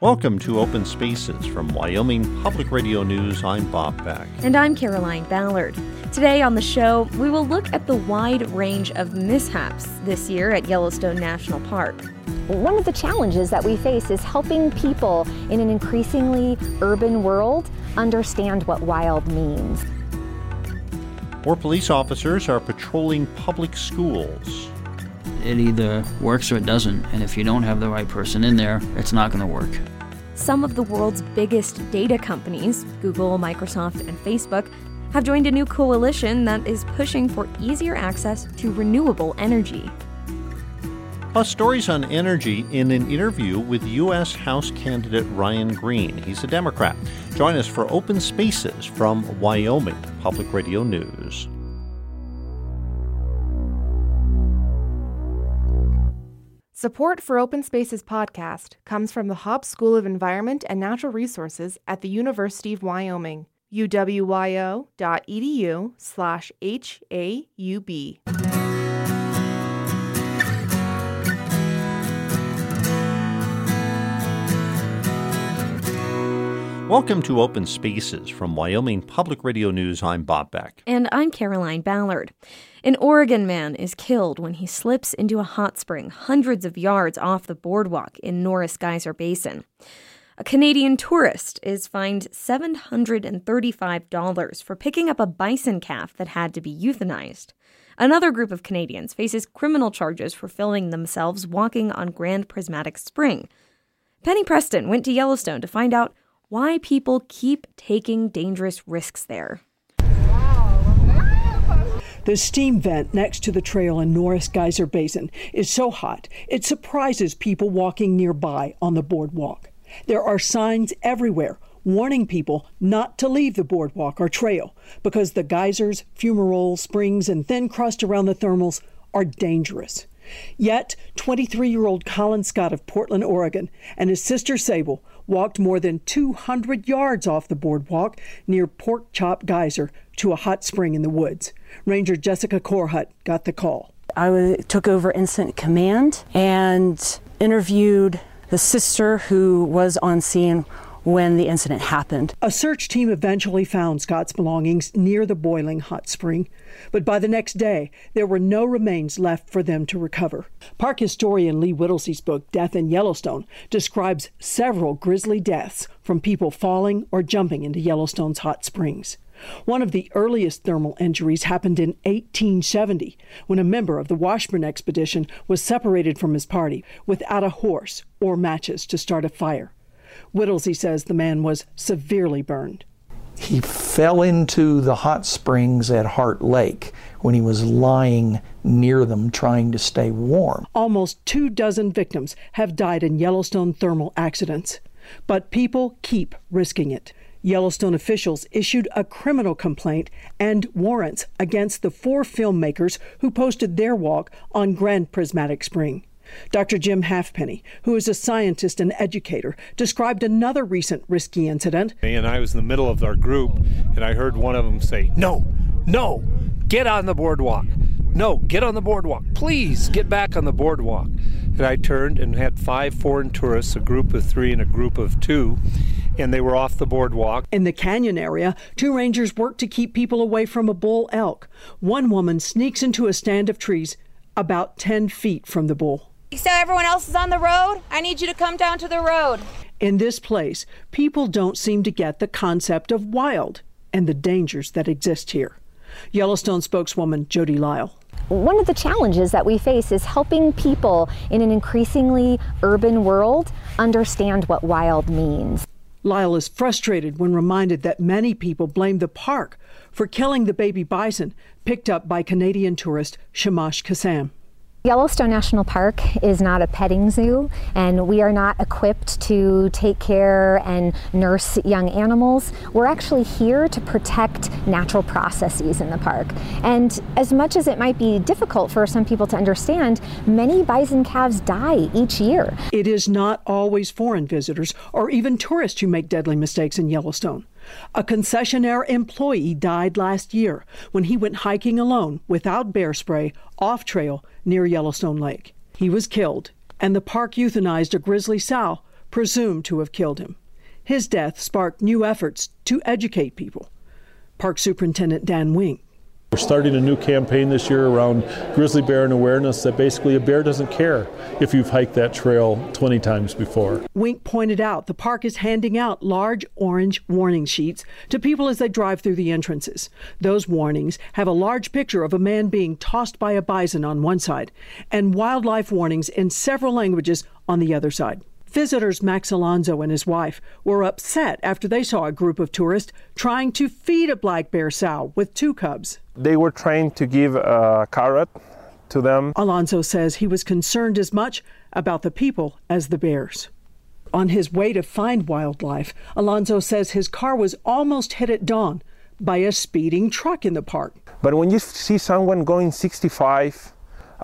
Welcome to Open Spaces from Wyoming Public Radio News. I'm Bob Beck. And I'm Caroline Ballard. Today on the show, we will look at the wide range of mishaps this year at Yellowstone National Park. One of the challenges that we face is helping people in an increasingly urban world understand what wild means. More police officers are patrolling public schools. It either works or it doesn't, and if you don't have the right person in there, it's not going to work. Some of the world's biggest data companies, Google, Microsoft, and Facebook, have joined a new coalition that is pushing for easier access to renewable energy. Plus, stories on energy in an interview with U.S. House candidate Ryan Greene. He's a Democrat. Join us for Open Spaces from Wyoming Public Radio News. Support for Open Spaces podcast comes from the Haub School of Environment and Natural Resources at the University of Wyoming, uwyo.edu slash HAUB. Welcome to Open Spaces from Wyoming Public Radio News. I'm Bob Beck. And I'm Caroline Ballard. An Oregon man is killed when he slips into a hot spring hundreds of yards off the boardwalk in Norris Geyser Basin. A Canadian tourist is fined $735 for picking up a bison calf that had to be euthanized. Another group of Canadians faces criminal charges for filming themselves walking on Grand Prismatic Spring. Penny Preston went to Yellowstone to find out why people keep taking dangerous risks there. The steam vent next to the trail in Norris Geyser Basin is so hot it surprises people walking nearby on the boardwalk. There are signs everywhere warning people not to leave the boardwalk or trail because the geysers, fumarole, springs, and thin crust around the thermals are dangerous. Yet, 23 year old Colin Scott of Portland, Oregon, and his sister Sable walked more than 200 yards off the boardwalk near Pork Chop Geyser to a hot spring in the woods. Ranger Jessica Corhut got the call. I took over incident command and interviewed the sister who was on scene when the incident happened. A search team eventually found Scott's belongings near the boiling hot spring, but by the next day, there were no remains left for them to recover. Park historian Lee Whittlesey's book, Death in Yellowstone, describes several grisly deaths from people falling or jumping into Yellowstone's hot springs. One of the earliest thermal injuries happened in 1870 when a member of the Washburn expedition was separated from his party without a horse or matches to start a fire. Whittlesey says the man was severely burned. He fell into the hot springs at Heart Lake when he was lying near them trying to stay warm. Almost two dozen victims have died in Yellowstone thermal accidents, but people keep risking it. Yellowstone officials issued a criminal complaint and warrants against the four filmmakers who posted their walk on Grand Prismatic Spring. Dr. Jim Halfpenny, who is a scientist and educator, described another recent risky incident. And I was in the middle of our group, and I heard one of them say, No, no, get on the boardwalk. No, get on the boardwalk. Please get back on the boardwalk. And I turned and had five foreign tourists, a group of three and a group of two, and they were off the boardwalk. In the canyon area, two rangers work to keep people away from a bull elk. One woman sneaks into a stand of trees about 10 feet from the bull. So everyone else is on the road? I need you to come down to the road. In this place, people don't seem to get the concept of wild and the dangers that exist here. Yellowstone spokeswoman Jody Lyle. One of the challenges that we face is helping people in an increasingly urban world understand what wild means. Lyle is frustrated when reminded that many people blame the park for killing the baby bison picked up by Canadian tourist Shamash Kassam. Yellowstone National Park is not a petting zoo, and we are not equipped to take care and nurse young animals. We're actually here to protect natural processes in the park. And as much as it might be difficult for some people to understand, many bison calves die each year. It is not always foreign visitors or even tourists who make deadly mistakes in Yellowstone. A concessionaire employee died last year when he went hiking alone without bear spray off trail near Yellowstone Lake. He was killed, and the park euthanized a grizzly sow presumed to have killed him. His death sparked new efforts to educate people. Park Superintendent Dan Wenk we're starting a new campaign this year around grizzly bear and awareness that basically a bear doesn't care if you've hiked that trail 20 times before. Wenk pointed out the park is handing out large orange warning sheets to people as they drive through the entrances. Those warnings have a large picture of a man being tossed by a bison on one side and wildlife warnings in several languages on the other side. Visitors Max Alonso and his wife were upset after they saw a group of tourists trying to feed a black bear sow with two cubs. They were trying to give a carrot to them. Alonso says he was concerned as much about the people as the bears. On his way to find wildlife, Alonso says his car was almost hit at dawn by a speeding truck in the park. But when you see someone going 65,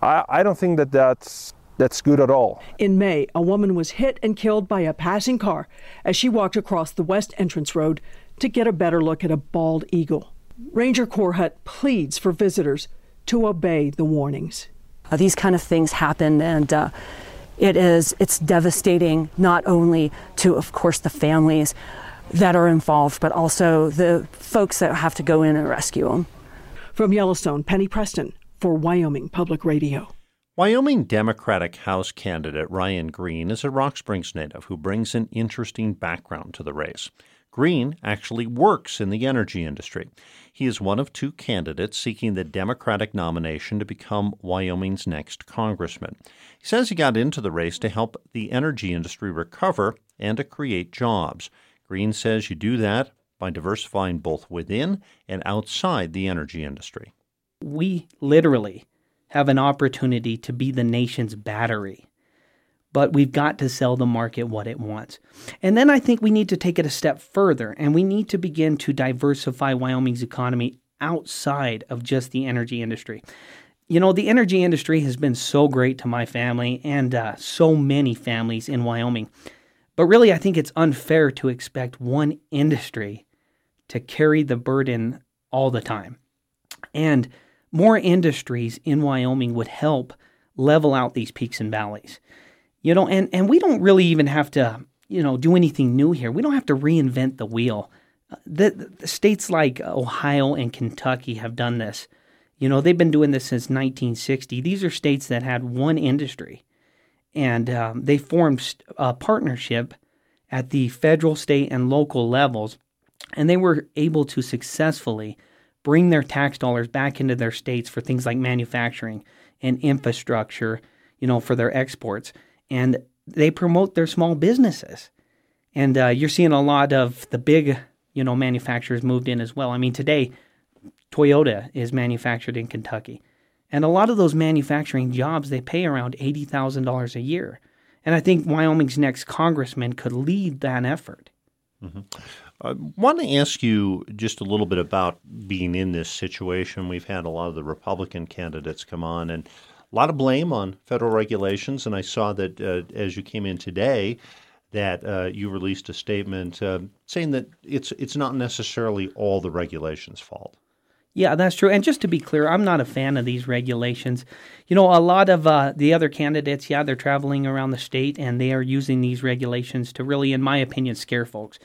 I, I don't think that that's that's good at all. In May, a woman was hit and killed by a passing car as she walked across the west entrance road to get a better look at a bald eagle. Ranger Korhut pleads for visitors to obey the warnings. Uh, these kind of things happen, and uh, it is it's devastating not only to, of course, the families that are involved, but also the folks that have to go in and rescue them. From Yellowstone, Penny Preston for Wyoming Public Radio. Wyoming Democratic House candidate Ryan Greene is a Rock Springs native who brings an interesting background to the race. Greene actually works in the energy industry. He is one of two candidates seeking the Democratic nomination to become Wyoming's next congressman. He says he got into the race to help the energy industry recover and to create jobs. Greene says you do that by diversifying both within and outside the energy industry. We literally have an opportunity to be the nation's battery. But we've got to sell the market what it wants. And then I think we need to take it a step further and we need to begin to diversify Wyoming's economy outside of just the energy industry. You know, the energy industry has been so great to my family and uh, so many families in Wyoming. But really, I think it's unfair to expect one industry to carry the burden all the time. And more industries in Wyoming would help level out these peaks and valleys. You know, and, and we don't really even have to, you know, do anything new here. We don't have to reinvent the wheel. Uh, the, the states like Ohio and Kentucky have done this. You know, they've been doing this since 1960. These are states that had one industry, and um, they formed a partnership at the federal, state, and local levels, and they were able to successfully bring their tax dollars back into their states for things like manufacturing and infrastructure, you know, for their exports. And they promote their small businesses. And uh, you're seeing a lot of the big, you know, manufacturers moved in as well. I mean, today, Toyota is manufactured in Kentucky. And a lot of those manufacturing jobs, they pay around $80,000 a year. And I think Wyoming's next congressman could lead that effort. Mm-hmm. I want to ask you just a little bit about being in this situation. We've had a lot of the Republican candidates come on, and a lot of blame on federal regulations. And I saw that uh, as you came in today, that uh, you released a statement uh, saying that it's it's not necessarily all the regulations' fault. Yeah, that's true. And just to be clear, I'm not a fan of these regulations. You know, a lot of uh, the other candidates, yeah, they're traveling around the state and they are using these regulations to really, in my opinion, scare folks.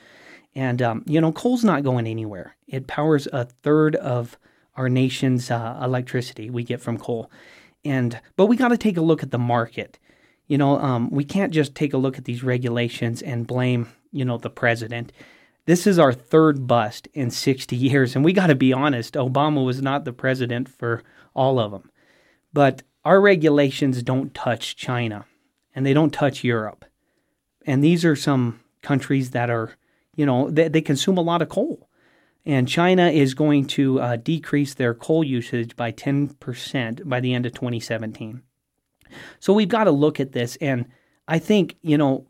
And, um, you know, coal's not going anywhere. It powers a third of our nation's uh, electricity we get from coal. And, but we got to take a look at the market. You know, um, we can't just take a look at these regulations and blame, you know, the president. This is our third bust in 60 years. And we got to be honest, Obama was not the president for all of them. But our regulations don't touch China and they don't touch Europe. And these are some countries that are you know, they, they consume a lot of coal. And China is going to uh, decrease their coal usage by 10% by the end of 2017. So we've got to look at this. And I think, you know,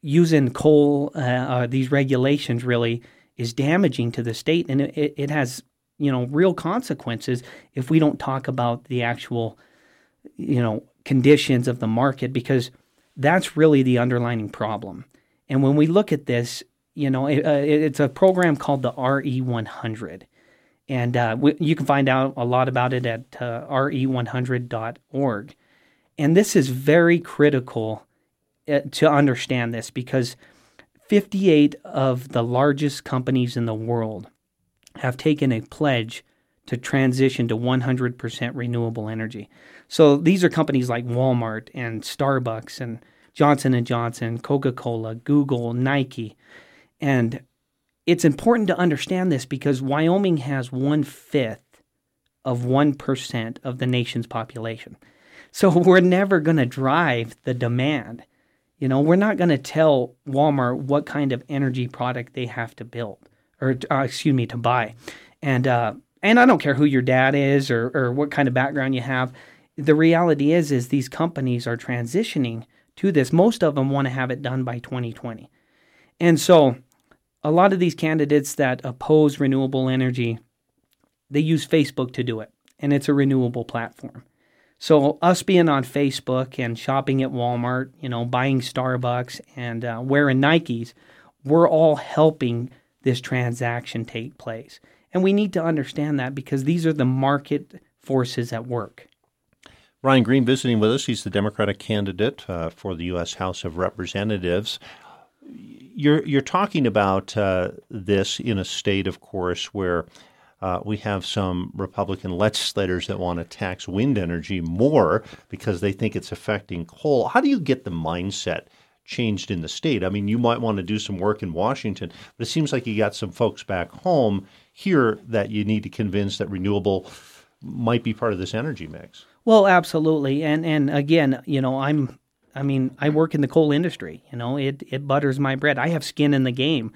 using coal, uh, uh, these regulations really is damaging to the state. And it, it has, you know, real consequences if we don't talk about the actual, you know, conditions of the market because that's really the underlying problem. And when we look at this, you know, it, uh, it's a program called the RE100. And uh, you can find out a lot about it at uh, re100.org. And this is very critical uh, to understand this because 58 of the largest companies in the world have taken a pledge to transition to 100% renewable energy. So these are companies like Walmart and Starbucks and Johnson and Johnson, Coca-Cola, Google, Nike. And it's important to understand this because Wyoming has one fifth of 1% of the nation's population. So we're never going to drive the demand. You know, we're not going to tell Walmart what kind of energy product they have to build or, uh, excuse me, to buy. And, uh, and I don't care who your dad is or, or what kind of background you have. The reality is, is these companies are transitioning to this. Most of them want to have it done by 2020. And so a lot of these candidates that oppose renewable energy, they use Facebook to do it, and it's a renewable platform. So us being on Facebook and shopping at Walmart, you know, buying Starbucks and uh, wearing Nikes, we're all helping this transaction take place. And we need to understand that because these are the market forces at work. Ryan Greene visiting with us. He's the Democratic candidate uh, for the U.S. House of Representatives. You're you're talking about uh, this in a state, of course, where uh, we have some Republican legislators that want to tax wind energy more because they think it's affecting coal. How do you get the mindset changed in the state? I mean, you might want to do some work in Washington, but it seems like you got some folks back home here that you need to convince that renewable might be part of this energy mix. Well, absolutely, and and again, you know, I'm I mean, I work in the coal industry. You know, it it butters my bread. I have skin in the game,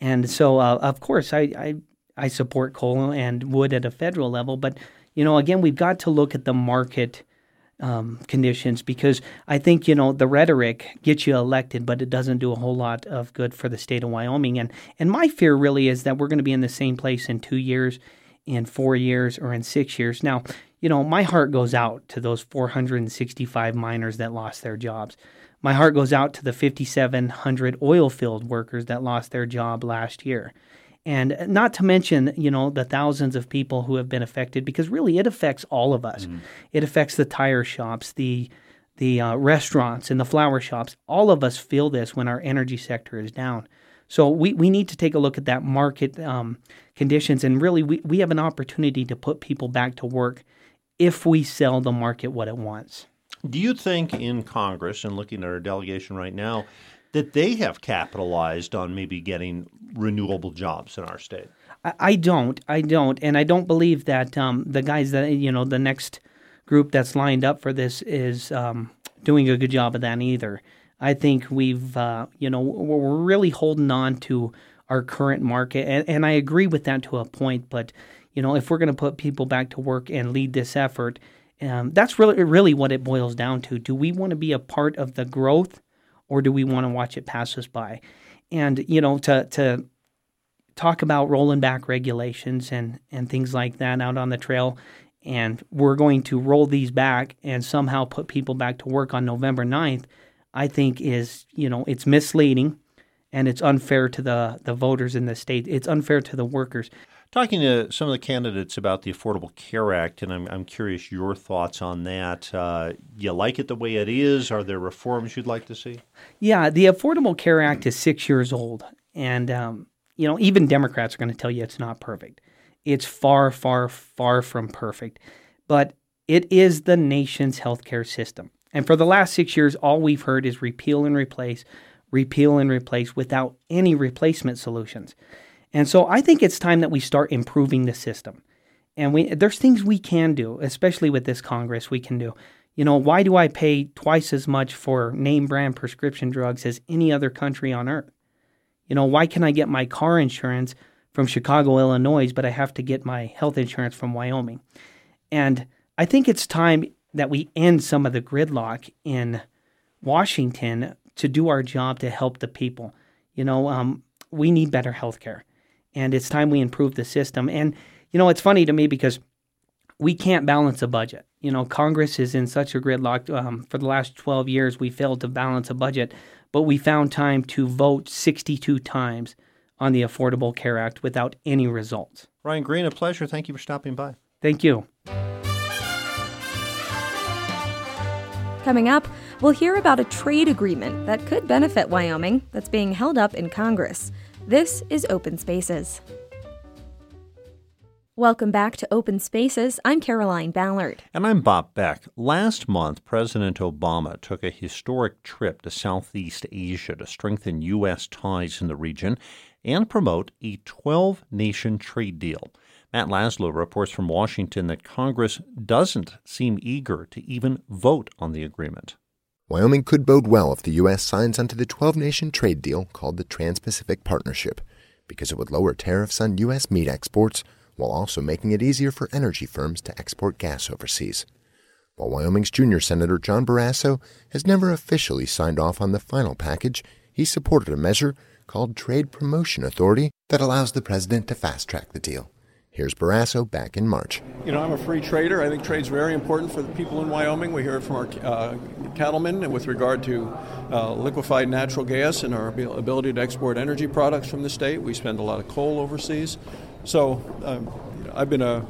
and so uh, of course I, I I support coal and wood at a federal level. But you know, again, we've got to look at the market um, conditions because I think you know the rhetoric gets you elected, but it doesn't do a whole lot of good for the state of Wyoming. And and my fear really is that we're going to be in the same place in two years, in four years, or in six years. Now, you know, my heart goes out to those 465 miners that lost their jobs. My heart goes out to the 5,700 oil field workers that lost their job last year. And not to mention, you know, the thousands of people who have been affected because really it affects all of us. Mm-hmm. It affects the tire shops, the the uh, restaurants and the flower shops. All of us feel this when our energy sector is down. So we, we need to take a look at that market um, conditions and really we, we have an opportunity to put people back to work if we sell the market what it wants. Do you think in Congress, and looking at our delegation right now, that they have capitalized on maybe getting renewable jobs in our state? I, I don't. I don't. And I don't believe that um, the guys that, you know, the next group that's lined up for this is um, doing a good job of that either. I think we've, uh, you know, we're really holding on to our current market. And, and I agree with that to a point, but you know, if we're going to put people back to work and lead this effort, um, that's really really what it boils down to. Do we want to be a part of the growth, or do we want to watch it pass us by? And you know, to to talk about rolling back regulations and and things like that out on the trail, and we're going to roll these back and somehow put people back to work on November 9th, I think is you know it's misleading, and it's unfair to the the voters in the state. It's unfair to the workers talking to some of the candidates about the Affordable Care Act, and I'm, I'm curious your thoughts on that. Uh, you like it the way it is? Are there reforms you'd like to see? Yeah, the Affordable Care Act is six years old, and um, you know even Democrats are going to tell you it's not perfect. It's far, far, far from perfect, but it is the nation's healthcare system. And for the last six years, all we've heard is repeal and replace, repeal and replace without any replacement solutions. And so I think it's time that we start improving the system. And we there's things we can do, especially with this Congress, we can do. You know, why do I pay twice as much for name brand prescription drugs as any other country on earth? You know, why can I get my car insurance from Chicago, Illinois, but I have to get my health insurance from Wyoming? And I think it's time that we end some of the gridlock in Washington to do our job to help the people. You know, um, we need better health care and it's time we improve the system. And you know, it's funny to me because we can't balance a budget. You know, Congress is in such a gridlock. Um, for the last 12 years, we failed to balance a budget, but we found time to vote 62 times on the Affordable Care Act without any results. Ryan Greene, a pleasure. Thank you for stopping by. Thank you. Coming up, We'll hear about a trade agreement that could benefit Wyoming that's being held up in Congress. This is Open Spaces. Welcome back to Open Spaces. I'm Caroline Ballard. And I'm Bob Beck. Last month, President Obama took a historic trip to Southeast Asia to strengthen U.S. ties in the region and promote a 12 nation trade deal. Matt Laslo reports from Washington that Congress doesn't seem eager to even vote on the agreement. Wyoming could bode well if the U.S. signs onto the 12 nation trade deal called the Trans Pacific Partnership, because it would lower tariffs on U.S. meat exports while also making it easier for energy firms to export gas overseas. While Wyoming's junior Senator John Barrasso has never officially signed off on the final package, he supported a measure called Trade Promotion Authority that allows the president to fast track the deal. Here's Barrasso back in March. You know, I'm a free trader. I think trade's very important for the people in Wyoming. We hear it from our uh, cattlemen with regard to uh, liquefied natural gas and our ability to export energy products from the state. We spend a lot of coal overseas. So um, I've been uh,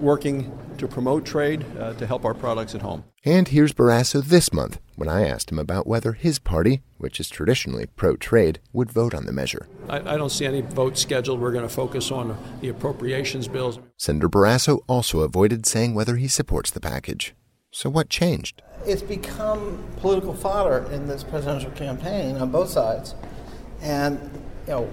working to promote trade uh, to help our products at home. And here's Barrasso this month when I asked him about whether his party, which is traditionally pro trade, would vote on the measure. I, I, don't see any vote scheduled. We're going to focus on the appropriations bills. Senator Barrasso also avoided saying whether he supports the package. So what changed? It's become political fodder in this presidential campaign on both sides. And, you know,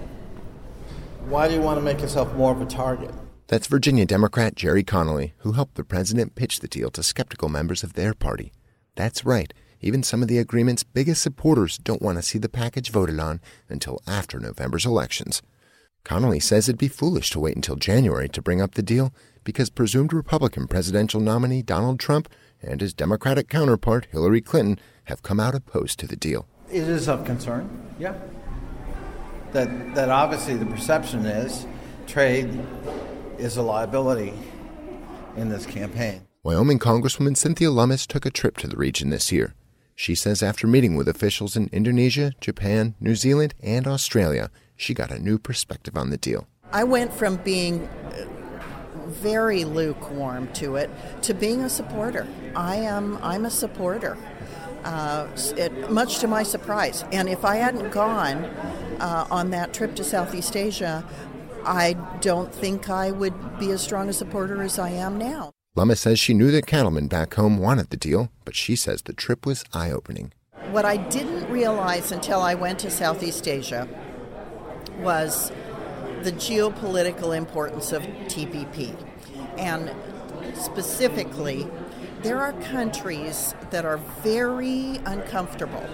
why do you want to make yourself more of a target? That's Virginia Democrat Gerry Connolly, who helped the president pitch the deal to skeptical members of their party. That's right, even some of the agreement's biggest supporters don't want to see the package voted on until after November's elections. Connolly says it'd be foolish to wait until January to bring up the deal because presumed Republican presidential nominee Donald Trump and his Democratic counterpart Hillary Clinton have come out opposed to the deal. It is of concern, yeah that, that obviously the perception is trade is a liability in this campaign. Wyoming Congresswoman Cynthia Lummis took a trip to the region this year. She says after meeting with officials in Indonesia, Japan, New Zealand, and Australia, she got a new perspective on the deal. I went from being very lukewarm to it to being a supporter. I am I'm a supporter. Uh, it, much to my surprise. And if I hadn't gone, uh, on that trip to Southeast Asia, I don't think I would be as strong a supporter as I am now. Lummis says she knew that cattlemen back home wanted the deal, but she says the trip was eye opening. What I didn't realize until I went to Southeast Asia was the geopolitical importance of TPP. And specifically, there are countries that are very uncomfortable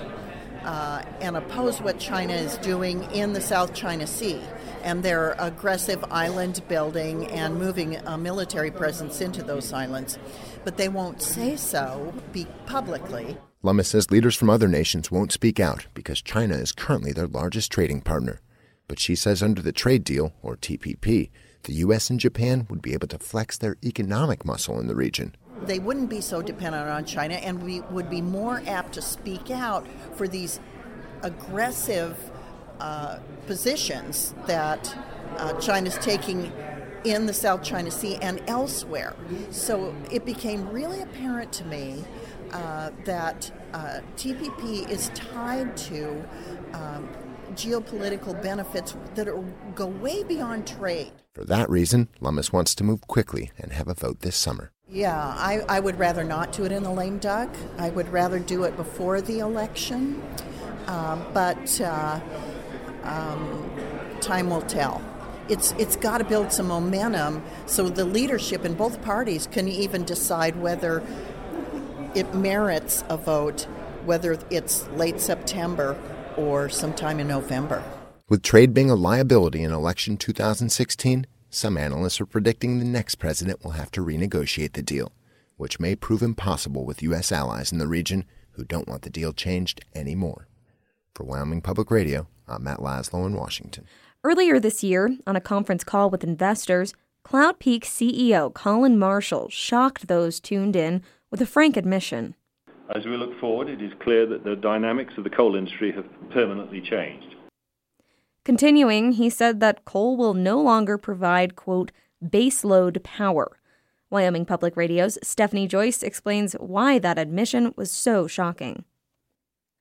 uh, and oppose what China is doing in the South China Sea and their aggressive island building and moving a military presence into those islands. But they won't say so be publicly. Lummis says leaders from other nations won't speak out because China is currently their largest trading partner. But she says under the trade deal, or TPP, the U.S. and Japan would be able to flex their economic muscle in the region they wouldn't be so dependent on China and we would be more apt to speak out for these aggressive uh, positions that uh, China's taking in the South China Sea and elsewhere. So it became really apparent to me uh, that uh, TPP is tied to um, geopolitical benefits that are, go way beyond trade. For that reason, Lummis wants to move quickly and have a vote this summer. Yeah, I, I would rather not do it in the lame duck. I would rather do it before the election. Um, but uh, um, time will tell. It's it's got to build some momentum so the leadership in both parties can even decide whether it merits a vote, whether it's late September or sometime in November. With trade being a liability in election 2016, some analysts are predicting the next president will have to renegotiate the deal, which may prove impossible with U.S. allies in the region who don't want the deal changed anymore. For Wyoming Public Radio, I'm Matt Laslo in Washington. Earlier this year, on a conference call with investors, Cloud Peak CEO Colin Marshall shocked those tuned in with a frank admission. As we look forward, it is clear that the dynamics of the coal industry have permanently changed. Continuing, he said that coal will no longer provide, quote, baseload power. Wyoming Public Radio's Stephanie Joyce explains why that admission was so shocking.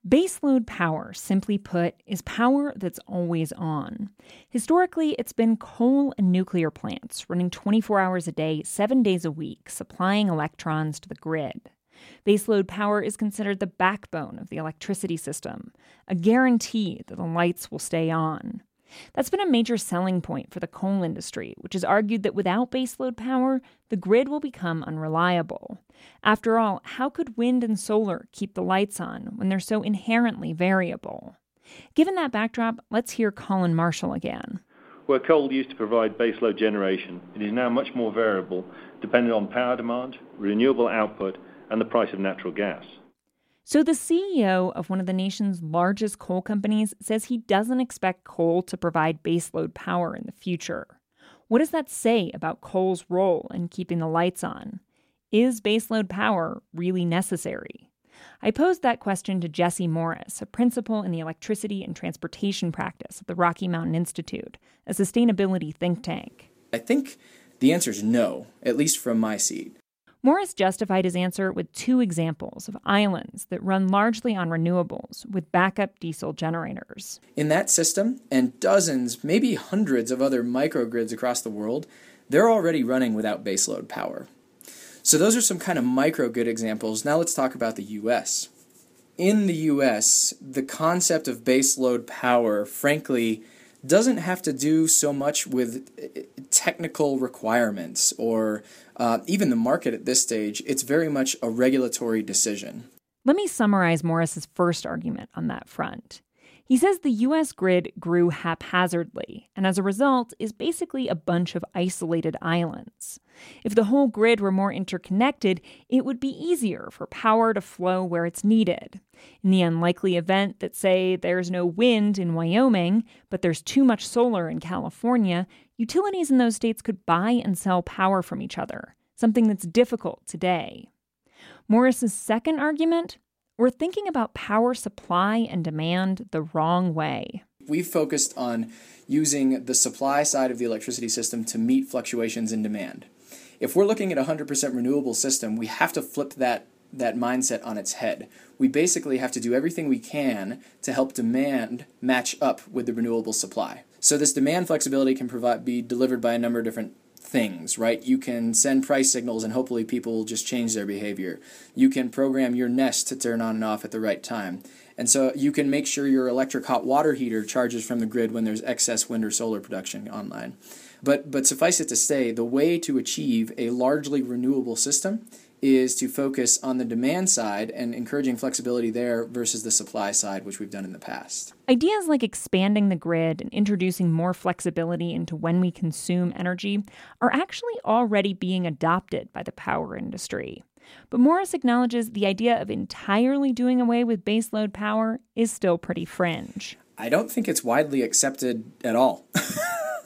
Baseload power, simply put, is power that's always on. Historically, it's been coal and nuclear plants running 24 hours a day, seven days a week, supplying electrons to the grid. Baseload power is considered the backbone of the electricity system, a guarantee that the lights will stay on. That's been a major selling point for the coal industry, which has argued that without baseload power, the grid will become unreliable. After all, how could wind and solar keep the lights on when they're so inherently variable? Given that backdrop, let's hear Colin Marshall again. Where coal used to provide baseload generation, it is now much more variable, depending on power demand, renewable output, and the price of natural gas. So, the CEO of one of the nation's largest coal companies says he doesn't expect coal to provide baseload power in the future. What does that say about coal's role in keeping the lights on? Is baseload power really necessary? I posed that question to Jesse Morris, a principal in the electricity and transportation practice at the Rocky Mountain Institute, a sustainability think tank. I think the answer is no, at least from my seat. Morris justified his answer with two examples of islands that run largely on renewables with backup diesel generators. In that system, and dozens, maybe hundreds of other microgrids across the world, they're already running without baseload power. So, those are some kind of microgrid examples. Now, let's talk about the US. In the US, the concept of baseload power, frankly, doesn't have to do so much with uh, technical requirements or uh, even the market at this stage. It's very much a regulatory decision. Let me summarize Morris's first argument on that front. He says the US grid grew haphazardly, and as a result, is basically a bunch of isolated islands. If the whole grid were more interconnected, it would be easier for power to flow where it's needed. In the unlikely event that, say, there's no wind in Wyoming, but there's too much solar in California, utilities in those states could buy and sell power from each other, something that's difficult today. Morris's second argument we're thinking about power supply and demand the wrong way. We've focused on using the supply side of the electricity system to meet fluctuations in demand. If we're looking at a 100% renewable system, we have to flip that that mindset on its head. We basically have to do everything we can to help demand match up with the renewable supply. So this demand flexibility can provide be delivered by a number of different things, right? You can send price signals and hopefully people will just change their behavior. You can program your nest to turn on and off at the right time. And so you can make sure your electric hot water heater charges from the grid when there's excess wind or solar production online. But but suffice it to say, the way to achieve a largely renewable system is to focus on the demand side and encouraging flexibility there versus the supply side, which we've done in the past. Ideas like expanding the grid and introducing more flexibility into when we consume energy are actually already being adopted by the power industry. But Morris acknowledges the idea of entirely doing away with baseload power is still pretty fringe. I don't think it's widely accepted at all.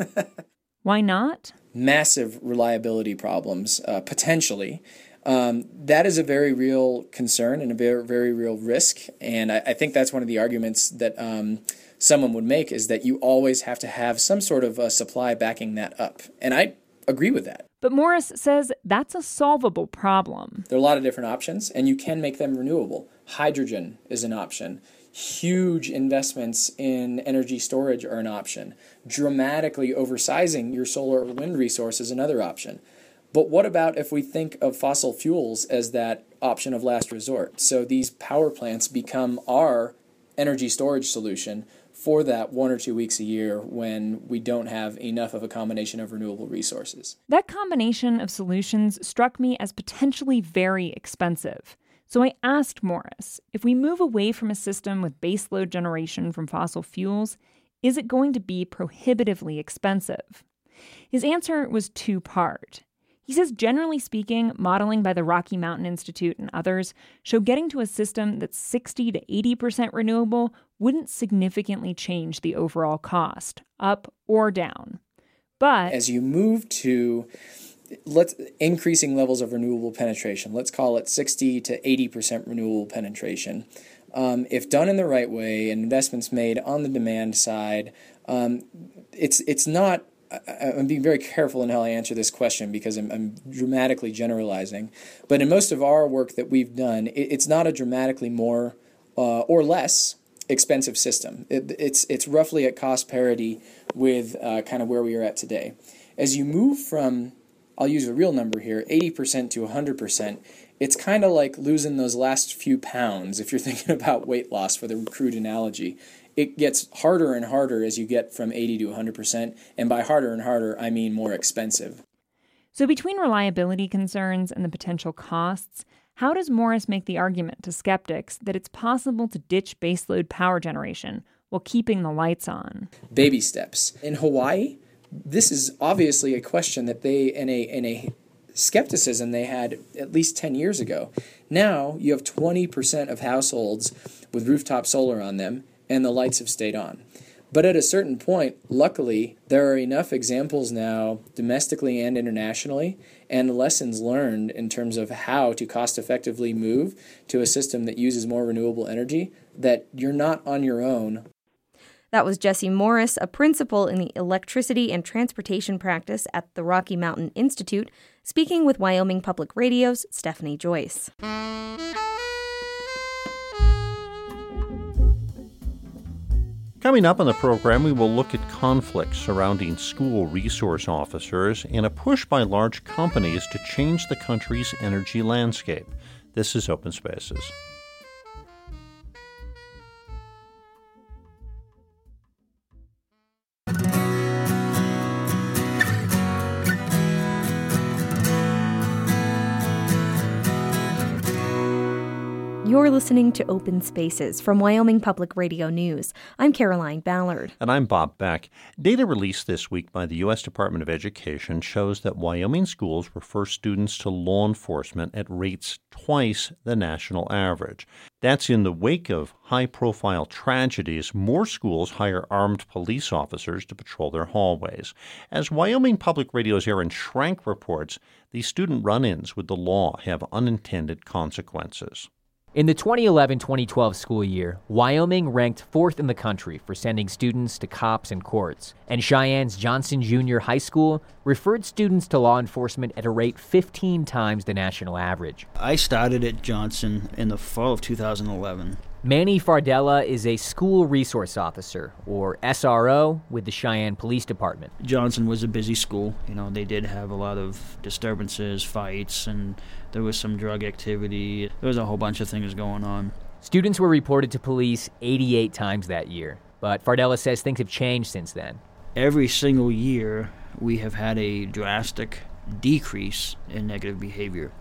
Why not? Massive reliability problems, uh, potentially. Um, that is a very real concern and a very, very real risk. And I, I think that's one of the arguments that um, someone would make is that you always have to have some sort of a supply backing that up. And I agree with that. But Morris says that's a solvable problem. There are a lot of different options, and you can make them renewable. Hydrogen is an option. Huge investments in energy storage are an option. Dramatically oversizing your solar or wind resource is another option. But what about if we think of fossil fuels as that option of last resort? So these power plants become our energy storage solution for that one or two weeks a year when we don't have enough of a combination of renewable resources. That combination of solutions struck me as potentially very expensive. So I asked Morris if we move away from a system with baseload generation from fossil fuels, is it going to be prohibitively expensive? His answer was two part. He says, generally speaking, modeling by the Rocky Mountain Institute and others show getting to a system that's 60 to 80% renewable wouldn't significantly change the overall cost, up or down. But as you move to let's increasing levels of renewable penetration, let's call it 60 to 80% renewable penetration. Um, if done in the right way and investments made on the demand side, um, it's it's not I, am being very careful in how I answer this question because I'm, I'm, dramatically generalizing. But in most of our work that we've done, it, it's not a dramatically more uh, or less expensive system. It, it's it's roughly at cost parity with uh, kind of where we are at today. As you move from, I'll use a real number here, 80% to 100%, it's kind of like losing those last few pounds if you're thinking about weight loss for the crude analogy. It gets harder and harder as you get from 80 to 100%, and by harder and harder, I mean more expensive. So, between reliability concerns and the potential costs, how does Morris make the argument to skeptics that it's possible to ditch baseload power generation while keeping the lights on? Baby steps. In Hawaii, this is obviously a question that they, in a, in a skepticism they had at least 10 years ago. Now you have 20% of households with rooftop solar on them, and the lights have stayed on. But at a certain point, luckily, there are enough examples now, domestically and internationally, and lessons learned in terms of how to cost effectively move to a system that uses more renewable energy that you're not on your own. That was Jesse Morris, a principal in the electricity and transportation practice at the Rocky Mountain Institute, speaking with Wyoming Public Radio's Stephanie Joyce. Coming up on the program, we will look at conflicts surrounding school resource officers and a push by large companies to change the country's energy landscape. This is Open Spaces. You're listening to Open Spaces from Wyoming Public Radio News. I'm Caroline Ballard. And I'm Bob Beck. Data released this week by the U.S. Department of Education shows that Wyoming schools refer students to law enforcement at rates twice the national average. That's in the wake of high profile tragedies. More schools hire armed police officers to patrol their hallways. As Wyoming Public Radio's Aaron Schrank reports, these student run ins with the law have unintended consequences. In the 2011 2012 school year, Wyoming ranked fourth in the country for sending students to cops and courts, and Cheyenne's Johnson Junior High School referred students to law enforcement at a rate 15 times the national average. I started at Johnson in the fall of 2011. Manny Fardella is a school resource officer, or SRO, with the Cheyenne Police Department. Johnson was a busy school. You know, they did have a lot of disturbances, fights, and there was some drug activity. There was a whole bunch of things going on. Students were reported to police 88 times that year, but Fardella says things have changed since then. Every single year, we have had a drastic decrease in negative behavior.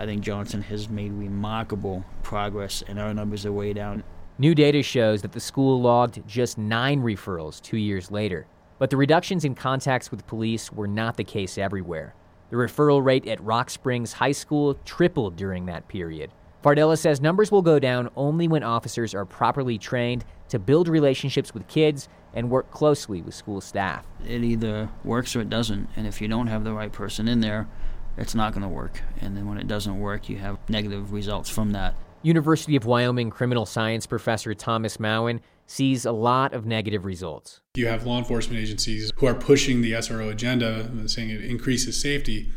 I think Johnson has made remarkable progress, and our numbers are way down. New data shows that the school logged just nine referrals two years later, but the reductions in contacts with police were not the case everywhere. The referral rate at Rock Springs High School tripled during that period. Fardella says numbers will go down only when officers are properly trained to build relationships with kids and work closely with school staff. It either works or it doesn't, and if you don't have the right person in there, it's not going to work. And then when it doesn't work, you have negative results from that. University of Wyoming criminal science professor Thomas Mowen sees a lot of negative results. You have law enforcement agencies who are pushing the SRO agenda, saying it increases safety.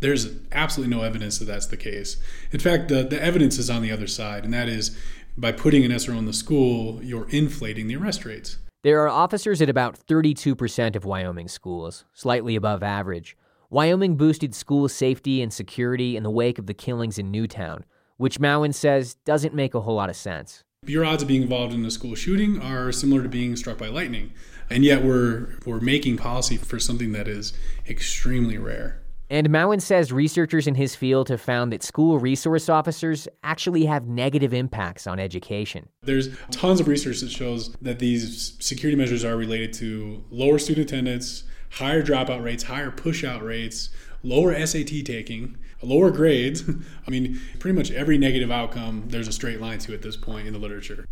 There's absolutely no evidence that that's the case. In fact, the, the evidence is on the other side, and that is by putting an SRO in the school, you're inflating the arrest rates. There are officers at about 32% of Wyoming schools, slightly above average. Wyoming boosted school safety and security in the wake of the killings in Newtown, which Mowen says doesn't make a whole lot of sense. Your odds of being involved in a school shooting are similar to being struck by lightning, and yet we're we're making policy for something that is extremely rare. And Mowen says researchers in his field have found that school resource officers actually have negative impacts on education. There's tons of research that shows that these security measures are related to lower student attendance, higher dropout rates, higher pushout rates, lower SAT taking, lower grades. I mean, pretty much every negative outcome there's a straight line to at this point in the literature.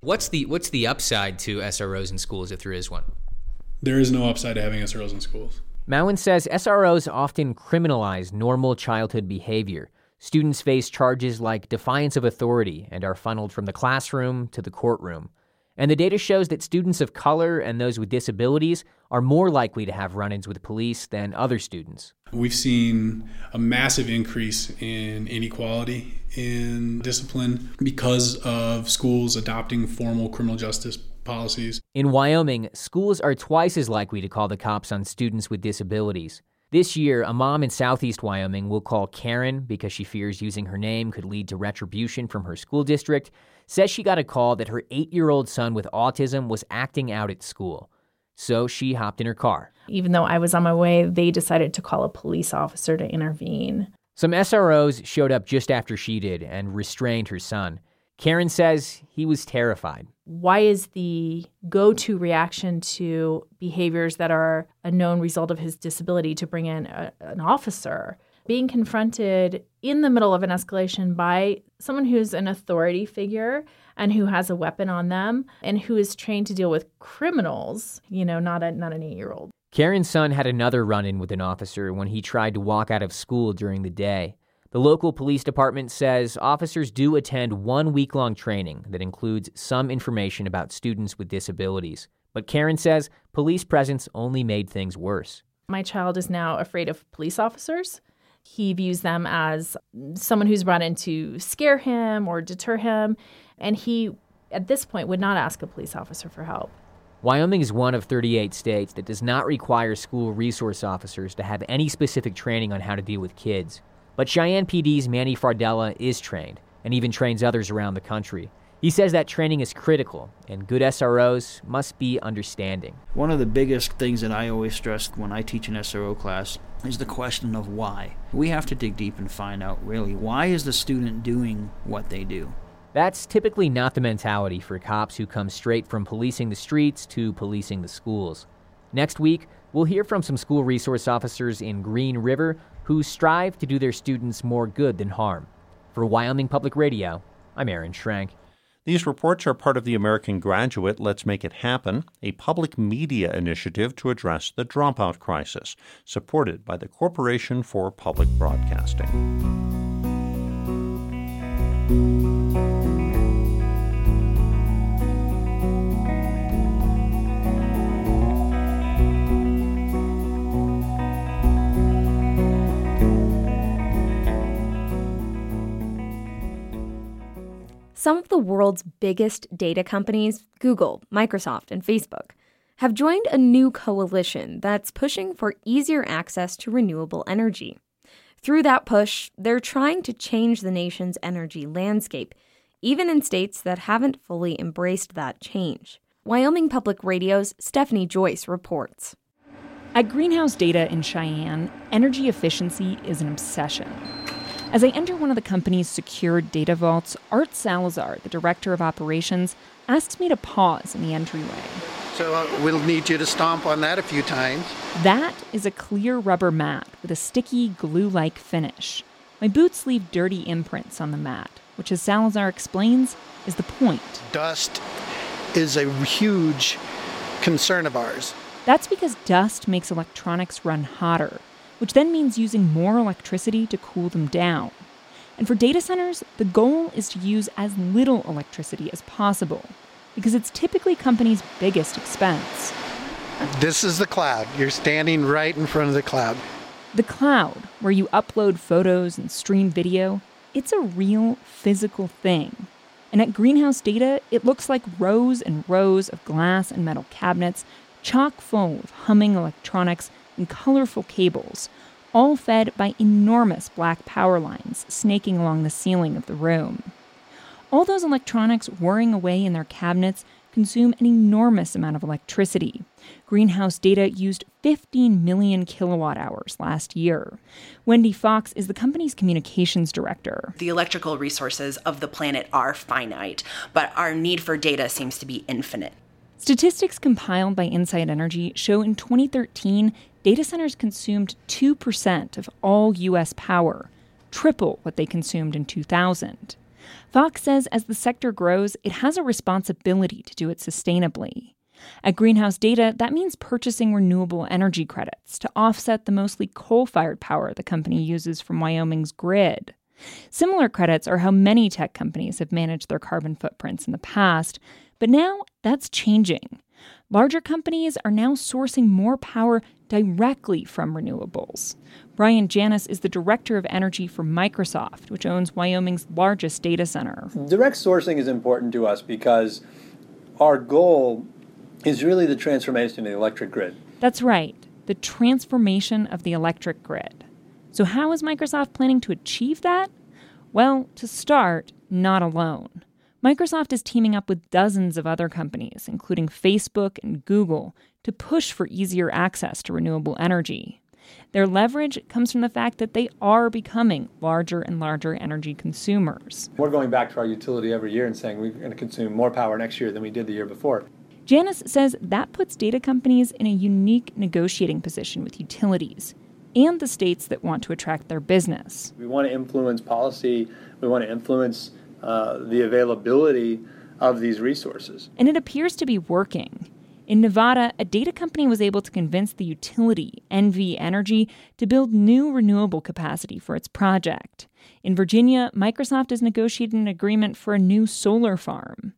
What's the what's the upside to SROs in schools if there is one? There is no upside to having SROs in schools. Mowen says SROs often criminalize normal childhood behavior. Students face charges like defiance of authority and are funneled from the classroom to the courtroom. And the data shows that students of color and those with disabilities are more likely to have run ins with police than other students. We've seen a massive increase in inequality in discipline because of schools adopting formal criminal justice policies. In Wyoming, schools are twice as likely to call the cops on students with disabilities. This year, a mom in southeast Wyoming will call Karen because she fears using her name could lead to retribution from her school district. Says she got a call that her eight year old son with autism was acting out at school. So she hopped in her car. Even though I was on my way, they decided to call a police officer to intervene. Some SROs showed up just after she did and restrained her son. Karen says he was terrified. Why is the go to reaction to behaviors that are a known result of his disability to bring in a, an officer? Being confronted in the middle of an escalation by someone who's an authority figure and who has a weapon on them and who is trained to deal with criminals, you know, not a not an 8-year-old. Karen's son had another run-in with an officer when he tried to walk out of school during the day. The local police department says officers do attend one week long training that includes some information about students with disabilities. But Karen says police presence only made things worse. My child is now afraid of police officers. He views them as someone who's brought in to scare him or deter him. And he, at this point, would not ask a police officer for help. Wyoming is one of 38 states that does not require school resource officers to have any specific training on how to deal with kids. But Cheyenne PD's Manny Fardella is trained and even trains others around the country. He says that training is critical, and good SROs must be understanding. One of the biggest things that I always stress when I teach an SRO class is the question of why. We have to dig deep and find out really why is the student doing what they do? That's typically not the mentality for cops who come straight from policing the streets to policing the schools. Next week, we'll hear from some school resource officers in Green River who strive to do their students more good than harm. For Wyoming Public Radio, I'm Aaron Schrank. These reports are part of the American Graduate Let's Make It Happen, a public media initiative to address the dropout crisis, supported by the Corporation for Public Broadcasting. Some of the world's biggest data companies, Google, Microsoft, and Facebook, have joined a new coalition that's pushing for easier access to renewable energy. Through that push, they're trying to change the nation's energy landscape, even in states that haven't fully embraced that change. Wyoming Public Radio's Stephanie Joyce reports. At Greenhouse Data in Cheyenne, energy efficiency is an obsession. As I enter one of the company's secured data vaults, Art Salazar, the director of operations, asks me to pause in the entryway. So uh, we'll need you to stomp on that a few times. That is a clear rubber mat with a sticky, glue like finish. My boots leave dirty imprints on the mat, which, as Salazar explains, is the point. Dust is a huge concern of ours. That's because dust makes electronics run hotter, which then means using more electricity to cool them down. And for data centers, the goal is to use as little electricity as possible, because it's typically companies' biggest expense. This is the cloud. You're standing right in front of the cloud. The cloud, where you upload photos and stream video, it's a real physical thing. And at Greenhouse Data, it looks like rows and rows of glass and metal cabinets chock full of humming electronics and colorful cables, all fed by enormous black power lines snaking along the ceiling of the room. All those electronics whirring away in their cabinets consume an enormous amount of electricity. Greenhouse Data used 15 million kilowatt hours last year. Wendy Fox is the company's communications director. The electrical resources of the planet are finite, but our need for data seems to be infinite. Statistics compiled by Inside Energy show in 2013 data centers consumed 2% of all U.S. power, triple what they consumed in 2000. Fox says as the sector grows, it has a responsibility to do it sustainably. At Greenhouse Data, that means purchasing renewable energy credits to offset the mostly coal fired power the company uses from Wyoming's grid. Similar credits are how many tech companies have managed their carbon footprints in the past, But now that's changing. Larger companies are now sourcing more power directly from renewables. Brian Janous is the director of energy for Microsoft, which owns Wyoming's largest data center. Direct sourcing is important to us because our goal is really the transformation of the electric grid. That's right, the transformation of the electric grid. So, how is Microsoft planning to achieve that? Well, to start, not alone. Microsoft is teaming up with dozens of other companies, including Facebook and Google, to push for easier access to renewable energy. Their leverage comes from the fact that they are becoming larger and larger energy consumers. We're going back to our utility every year and saying we're going to consume more power next year than we did the year before. Janous says that puts data companies in a unique negotiating position with utilities and the states that want to attract their business. We want to influence policy, we want to influence uh, the availability of these resources. And it appears to be working. In Nevada, a data company was able to convince the utility, NV Energy, to build new renewable capacity for its project. In Virginia, Microsoft is negotiating an agreement for a new solar farm.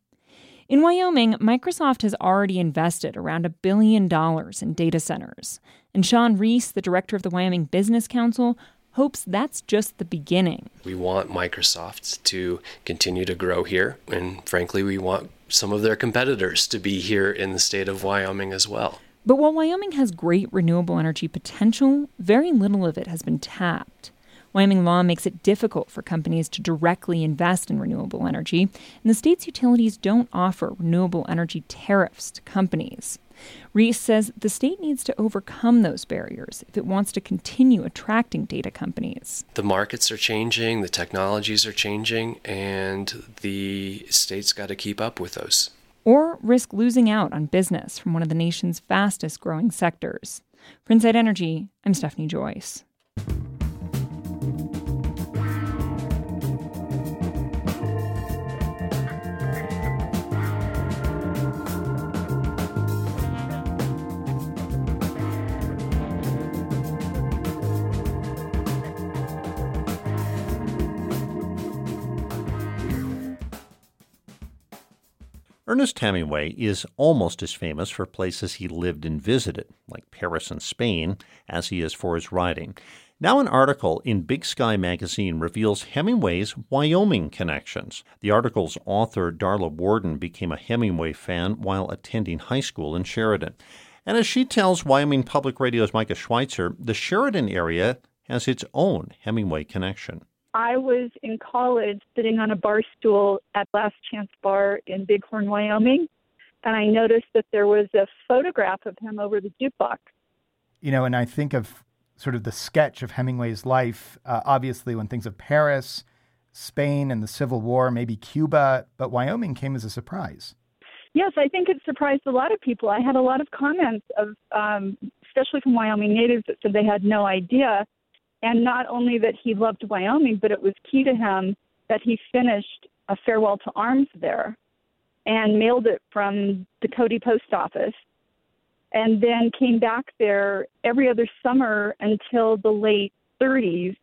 In Wyoming, Microsoft has already invested around a billion dollars in data centers. And Shawn Reese, the director of the Wyoming Business Council, hopes that's just the beginning. We want Microsoft to continue to grow here, and frankly, we want some of their competitors to be here in the state of Wyoming as well. But while Wyoming has great renewable energy potential, very little of it has been tapped. Wyoming law makes it difficult for companies to directly invest in renewable energy, and the state's utilities don't offer renewable energy tariffs to companies. Reese says the state needs to overcome those barriers if it wants to continue attracting data companies. The markets are changing, the technologies are changing, and the state's got to keep up with those. Or risk losing out on business from one of the nation's fastest growing sectors. For Inside Energy, I'm Stephanie Joyce. Ernest Hemingway is almost as famous for places he lived and visited, like Paris and Spain, as he is for his writing. Now, an article in Big Sky magazine reveals Hemingway's Wyoming connections. The article's author, Darla Worden, became a Hemingway fan while attending high school in Sheridan. And as she tells Wyoming Public Radio's Micah Schweitzer, the Sheridan area has its own Hemingway connection. I was in college sitting on a bar stool at Last Chance Bar in Bighorn, Wyoming, and I noticed that there was a photograph of him over the jukebox. You know, and I think of sort of the sketch of Hemingway's life, uh, obviously, when things of Paris, Spain, and the Civil War, maybe Cuba, but Wyoming came as a surprise. Yes, I think it surprised a lot of people. I had a lot of comments of, um, especially from Wyoming natives, that said they had no idea and not only that he loved Wyoming, but it was key to him that he finished a farewell to arms there and mailed it from the Cody post office and then came back there every other summer until the late 30s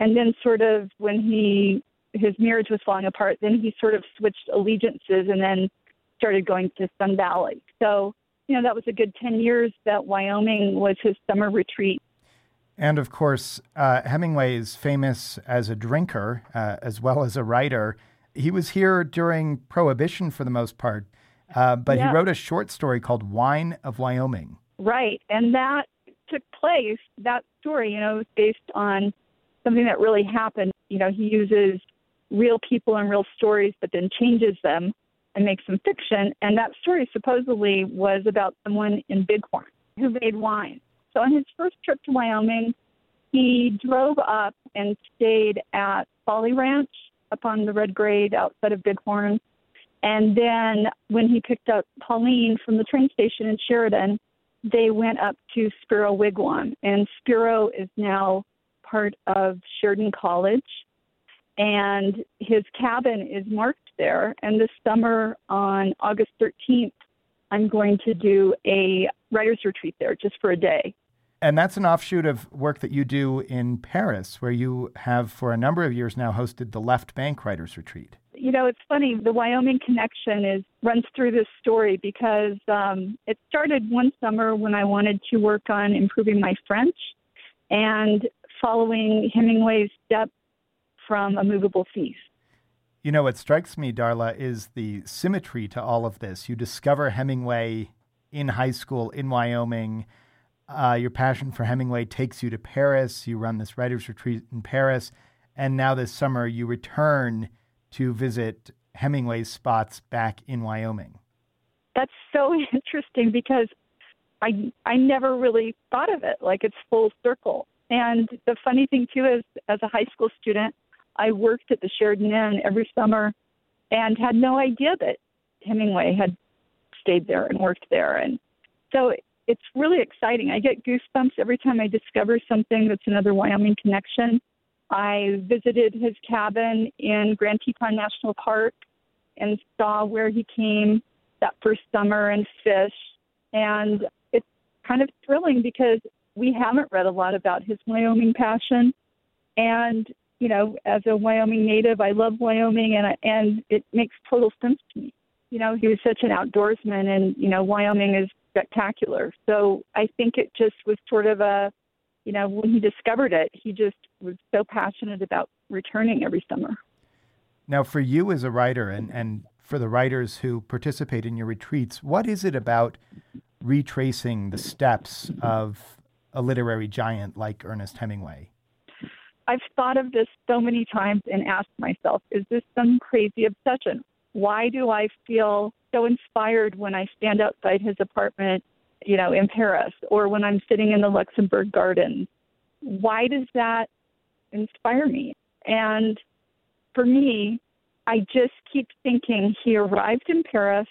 and then sort of when he his marriage was falling apart then he sort of switched allegiances and then started going to Sun Valley. So you know that was a good 10 years that Wyoming was his summer retreat and of course, uh, Hemingway is famous as a drinker uh, as well as a writer. He was here during Prohibition for the most part, uh, but yeah. he wrote a short story called Wine of Wyoming. Right. And that took place, that story, you know, based on something that really happened. You know, he uses real people and real stories, but then changes them and makes them fiction. And that story supposedly was about someone in Bighorn who made wine. So on his first trip to Wyoming, he drove up and stayed at Folly Ranch up on the Red Grade outside of Bighorn. And then when he picked up Pauline from the train station in Sheridan, they went up to Spear-O-Wigwam. And Spear-O is now part of Sheridan College. And his cabin is marked there. And this summer on August 13th, I'm going to do a writer's retreat there just for a day. And that's an offshoot of work that you do in Paris, where you have for a number of years now hosted the Left Bank Writers Retreat. you know, it's funny. The Wyoming connection is runs through this story because um, it started one summer when I wanted to work on improving my French, and following Hemingway's steps from a movable feast. You know, what strikes me, Darla, is the symmetry to all of this. You discover Hemingway in high school in Wyoming. Uh, your passion for Hemingway takes you to Paris. You run this writer's retreat in Paris. And now this summer, you return to visit Hemingway's spots back in Wyoming. That's so interesting because I I never really thought of it like it's full circle. And the funny thing too is, as a high school student, I worked at the Sheridan Inn every summer, and had no idea that Hemingway had stayed there and worked there. And so it's really exciting. I get goosebumps every time I discover something that's another Wyoming connection. I visited his cabin in Grand Teton National Park and saw where he came that first summer and fished. And it's kind of thrilling because we haven't read a lot about his Wyoming passion. And, you know, as a Wyoming native, I love Wyoming and, and it makes total sense to me. You know, he was such an outdoorsman and, you know, Wyoming is spectacular. So I think it just was sort of a, you know, when he discovered it, he just was so passionate about returning every summer. Now, for you as a writer and, and for the writers who participate in your retreats, what is it about retracing the steps of a literary giant like Ernest Hemingway? I've thought of this so many times and asked myself, is this some crazy obsession? Why do I feel so inspired when I stand outside his apartment you know, in Paris or when I'm sitting in the Luxembourg Gardens. Why does that inspire me? And for me, I just keep thinking he arrived in Paris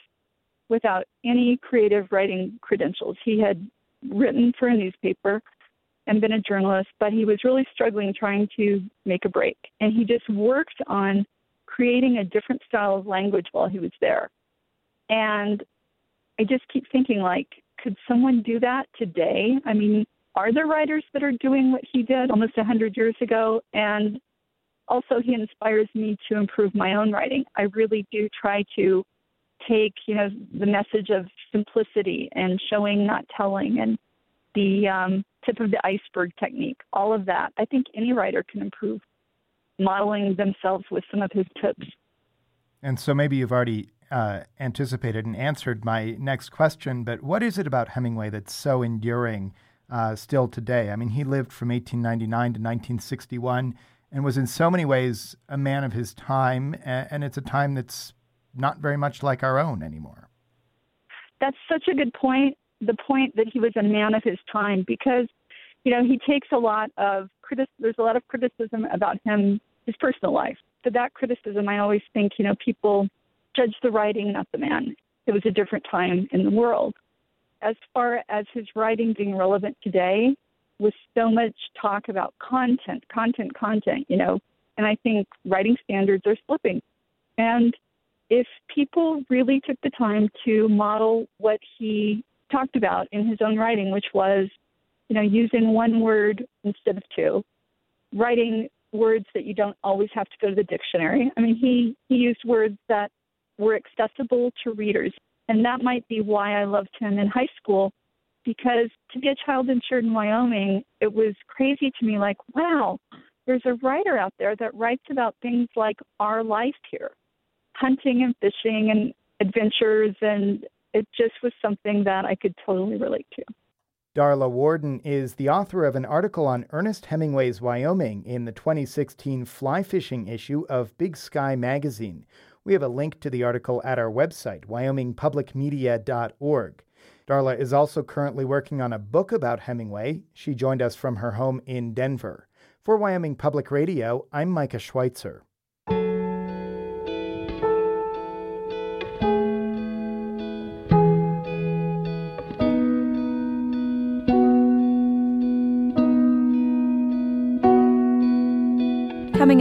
without any creative writing credentials. He had written for a newspaper and been a journalist, but he was really struggling trying to make a break. And he just worked on creating a different style of language while he was there. And I just keep thinking like could someone do that today? I mean, are there writers that are doing what he did almost 100 years ago? And also, he inspires me to improve my own writing. I really do try to take, you know, the message of simplicity and showing, not telling, and the um, tip of the iceberg technique. All of that. I think any writer can improve modeling themselves with some of his tips. And so maybe you've already uh, anticipated and answered my next question, but what is it about Hemingway that's so enduring uh, still today? I mean, he lived from 1899 to 1961 and was in so many ways a man of his time, and it's a time that's not very much like our own anymore. That's such a good point. The point that he was a man of his time, because you know he takes a lot of critic. There's a lot of criticism about him, his personal life. For that criticism, I always think you know people judge the writing, not the man. It was a different time in the world. As far as his writing being relevant today, with so much talk about content, content, content, you know, and I think writing standards are slipping. And if people really took the time to model what he talked about in his own writing, which was, you know, using one word instead of two, writing words that you don't always have to go to the dictionary. I mean, he he used words that were accessible to readers. And that might be why I loved him in high school, because to be a child in Sheridan in Wyoming, it was crazy to me like, wow, there's a writer out there that writes about things like our life here hunting and fishing and adventures. And it just was something that I could totally relate to. Darla Worden is the author of an article on Ernest Hemingway's Wyoming in the 2016 fly fishing issue of Big Sky magazine. We have a link to the article at our website, wyomingpublicmedia.org. Darla is also currently working on a book about Hemingway. She joined us from her home in Denver. For Wyoming Public Radio, I'm Micah Schweitzer.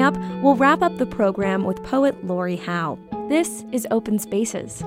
Up, we'll wrap up the program with poet Lori Howe. This is Open Spaces.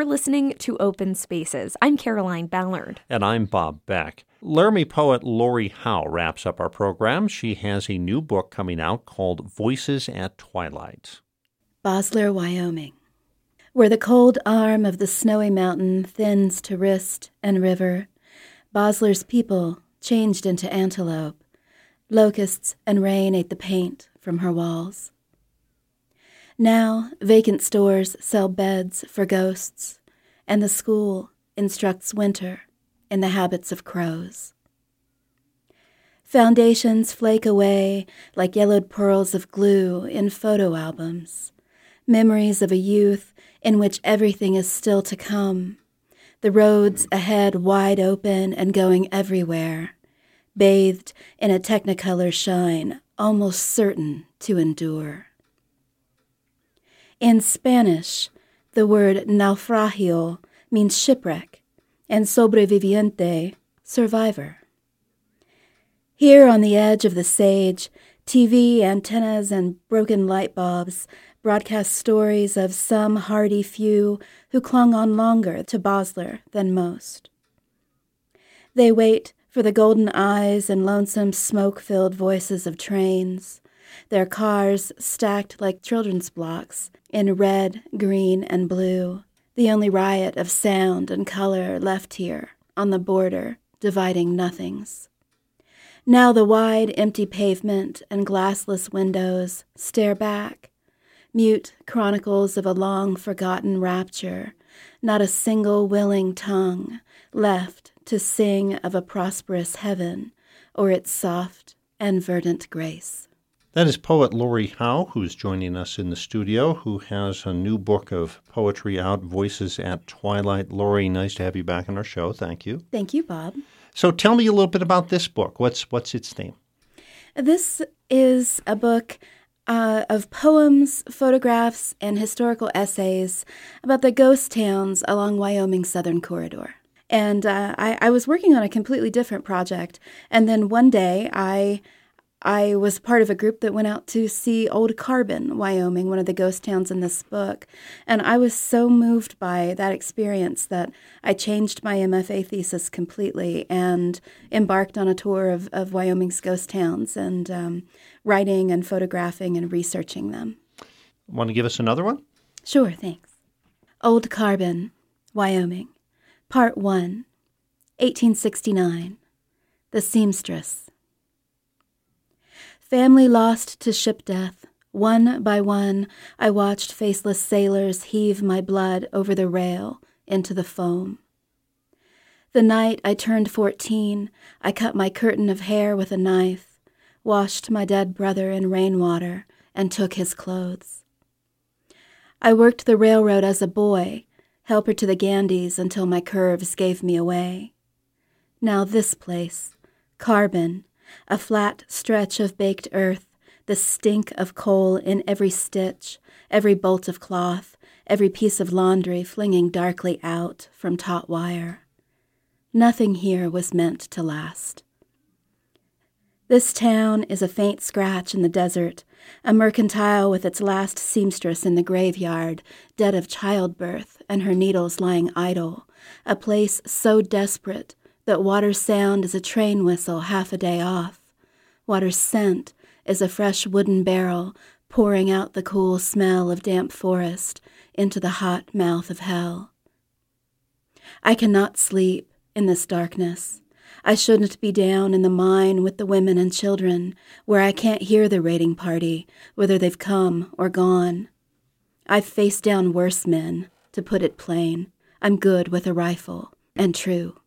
You're listening to Open Spaces. I'm Caroline Ballard. And I'm Bob Beck. Laramie poet Lori Howe wraps up our program. She has a new book coming out called Voices at Twilight. Bosler, Wyoming, where the cold arm of the snowy mountain thins to wrist and river, Bosler's people changed into antelope. Locusts and rain ate the paint from her walls. Now, vacant stores sell beds for ghosts, and the school instructs winter in the habits of crows. Foundations flake away like yellowed pearls of glue in photo albums, memories of a youth in which everything is still to come, the roads ahead wide open and going everywhere, bathed in a technicolor shine almost certain to endure. In Spanish, the word naufragio means shipwreck, and sobreviviente, survivor. Here on the edge of the sage, TV antennas and broken light bulbs broadcast stories of some hardy few who clung on longer to Bosler than most. They wait for the golden eyes and lonesome smoke filled voices of trains, their cars stacked like children's blocks in red, green, and blue, the only riot of sound and color left here on the border dividing nothings. Now the wide, empty pavement and glassless windows stare back, mute chronicles of a long forgotten rapture, not a single willing tongue left to sing of a prosperous heaven or its soft and verdant grace. That is poet Lori Howe, who's joining us in the studio, who has a new book of poetry out, Voices at Twilight. Lori, nice to have you back on our show. Thank you. Thank you, Bob. So tell me a little bit about this book. What's what's its name? This is a book uh, of poems, photographs, and historical essays about the ghost towns along Wyoming's southern corridor. And uh, I, I was working on a completely different project, and then one day I I was part of a group that went out to see Old Carbon, Wyoming, one of the ghost towns in this book. And I was so moved by that experience that I changed my MFA thesis completely and embarked on a tour of, of Wyoming's ghost towns and um, writing and photographing and researching them. Want to give us another one? Sure, thanks. Old Carbon, Wyoming, Part 1, 1869. The Seamstress. Family lost to ship death. One by one, I watched faceless sailors heave my blood over the rail into the foam. The night I turned fourteen, I cut my curtain of hair with a knife, washed my dead brother in rainwater, and took his clothes. I worked the railroad as a boy, helper to the Gandys until my curves gave me away. Now this place, Carbon, a flat stretch of baked earth, the stink of coal in every stitch, every bolt of cloth, every piece of laundry flinging darkly out from taut wire. Nothing here was meant to last. This town is a faint scratch in the desert, a mercantile with its last seamstress in the graveyard, dead of childbirth, and her needles lying idle, a place so desperate that water's sound is a train whistle half a day off. Water's scent is a fresh wooden barrel pouring out the cool smell of damp forest into the hot mouth of hell. I cannot sleep in this darkness. I shouldn't be down in the mine with the women and children, where I can't hear the raiding party, whether they've come or gone. I've faced down worse men, to put it plain. I'm good with a rifle, and true.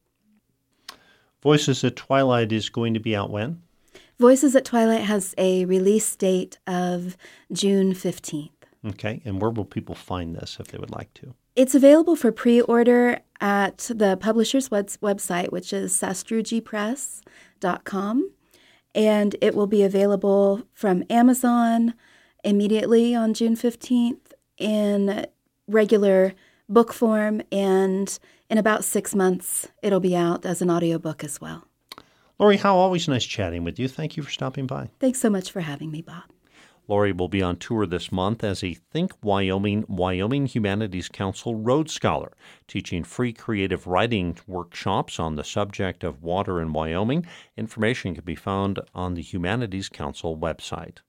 Voices at Twilight is going to be out when? Voices at Twilight has a release date of June 15th. Okay, and where will people find this if they would like to? It's available for pre order at the publisher's web- website, which is sastrugipress.com. And it will be available from Amazon immediately on June 15th in regular book form. And in about six months, it'll be out as an audiobook as well. Lori Howe, always nice chatting with you. Thank you for stopping by. Thanks so much for having me, Bob. Lori will be on tour this month as a Think Wyoming Wyoming Humanities Council Rhodes Scholar, teaching free creative writing workshops on the subject of water in Wyoming. Information can be found on the Humanities Council website.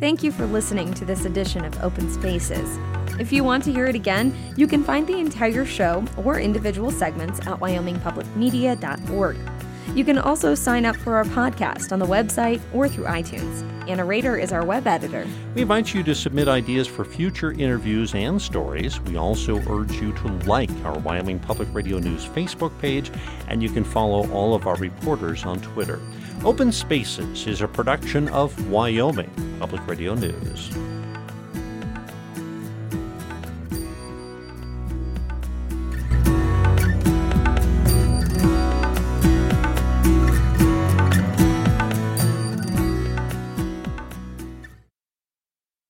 Thank you for listening to this edition of Open Spaces. If you want to hear it again, you can find the entire show or individual segments at wyomingpublicmedia.org. You can also sign up for our podcast on the website or through iTunes. Anna Rader is our web editor. We invite you to submit ideas for future interviews and stories. We also urge you to like our Wyoming Public Radio News Facebook page, and you can follow all of our reporters on Twitter. Open Spaces is a production of Wyoming Public Radio News.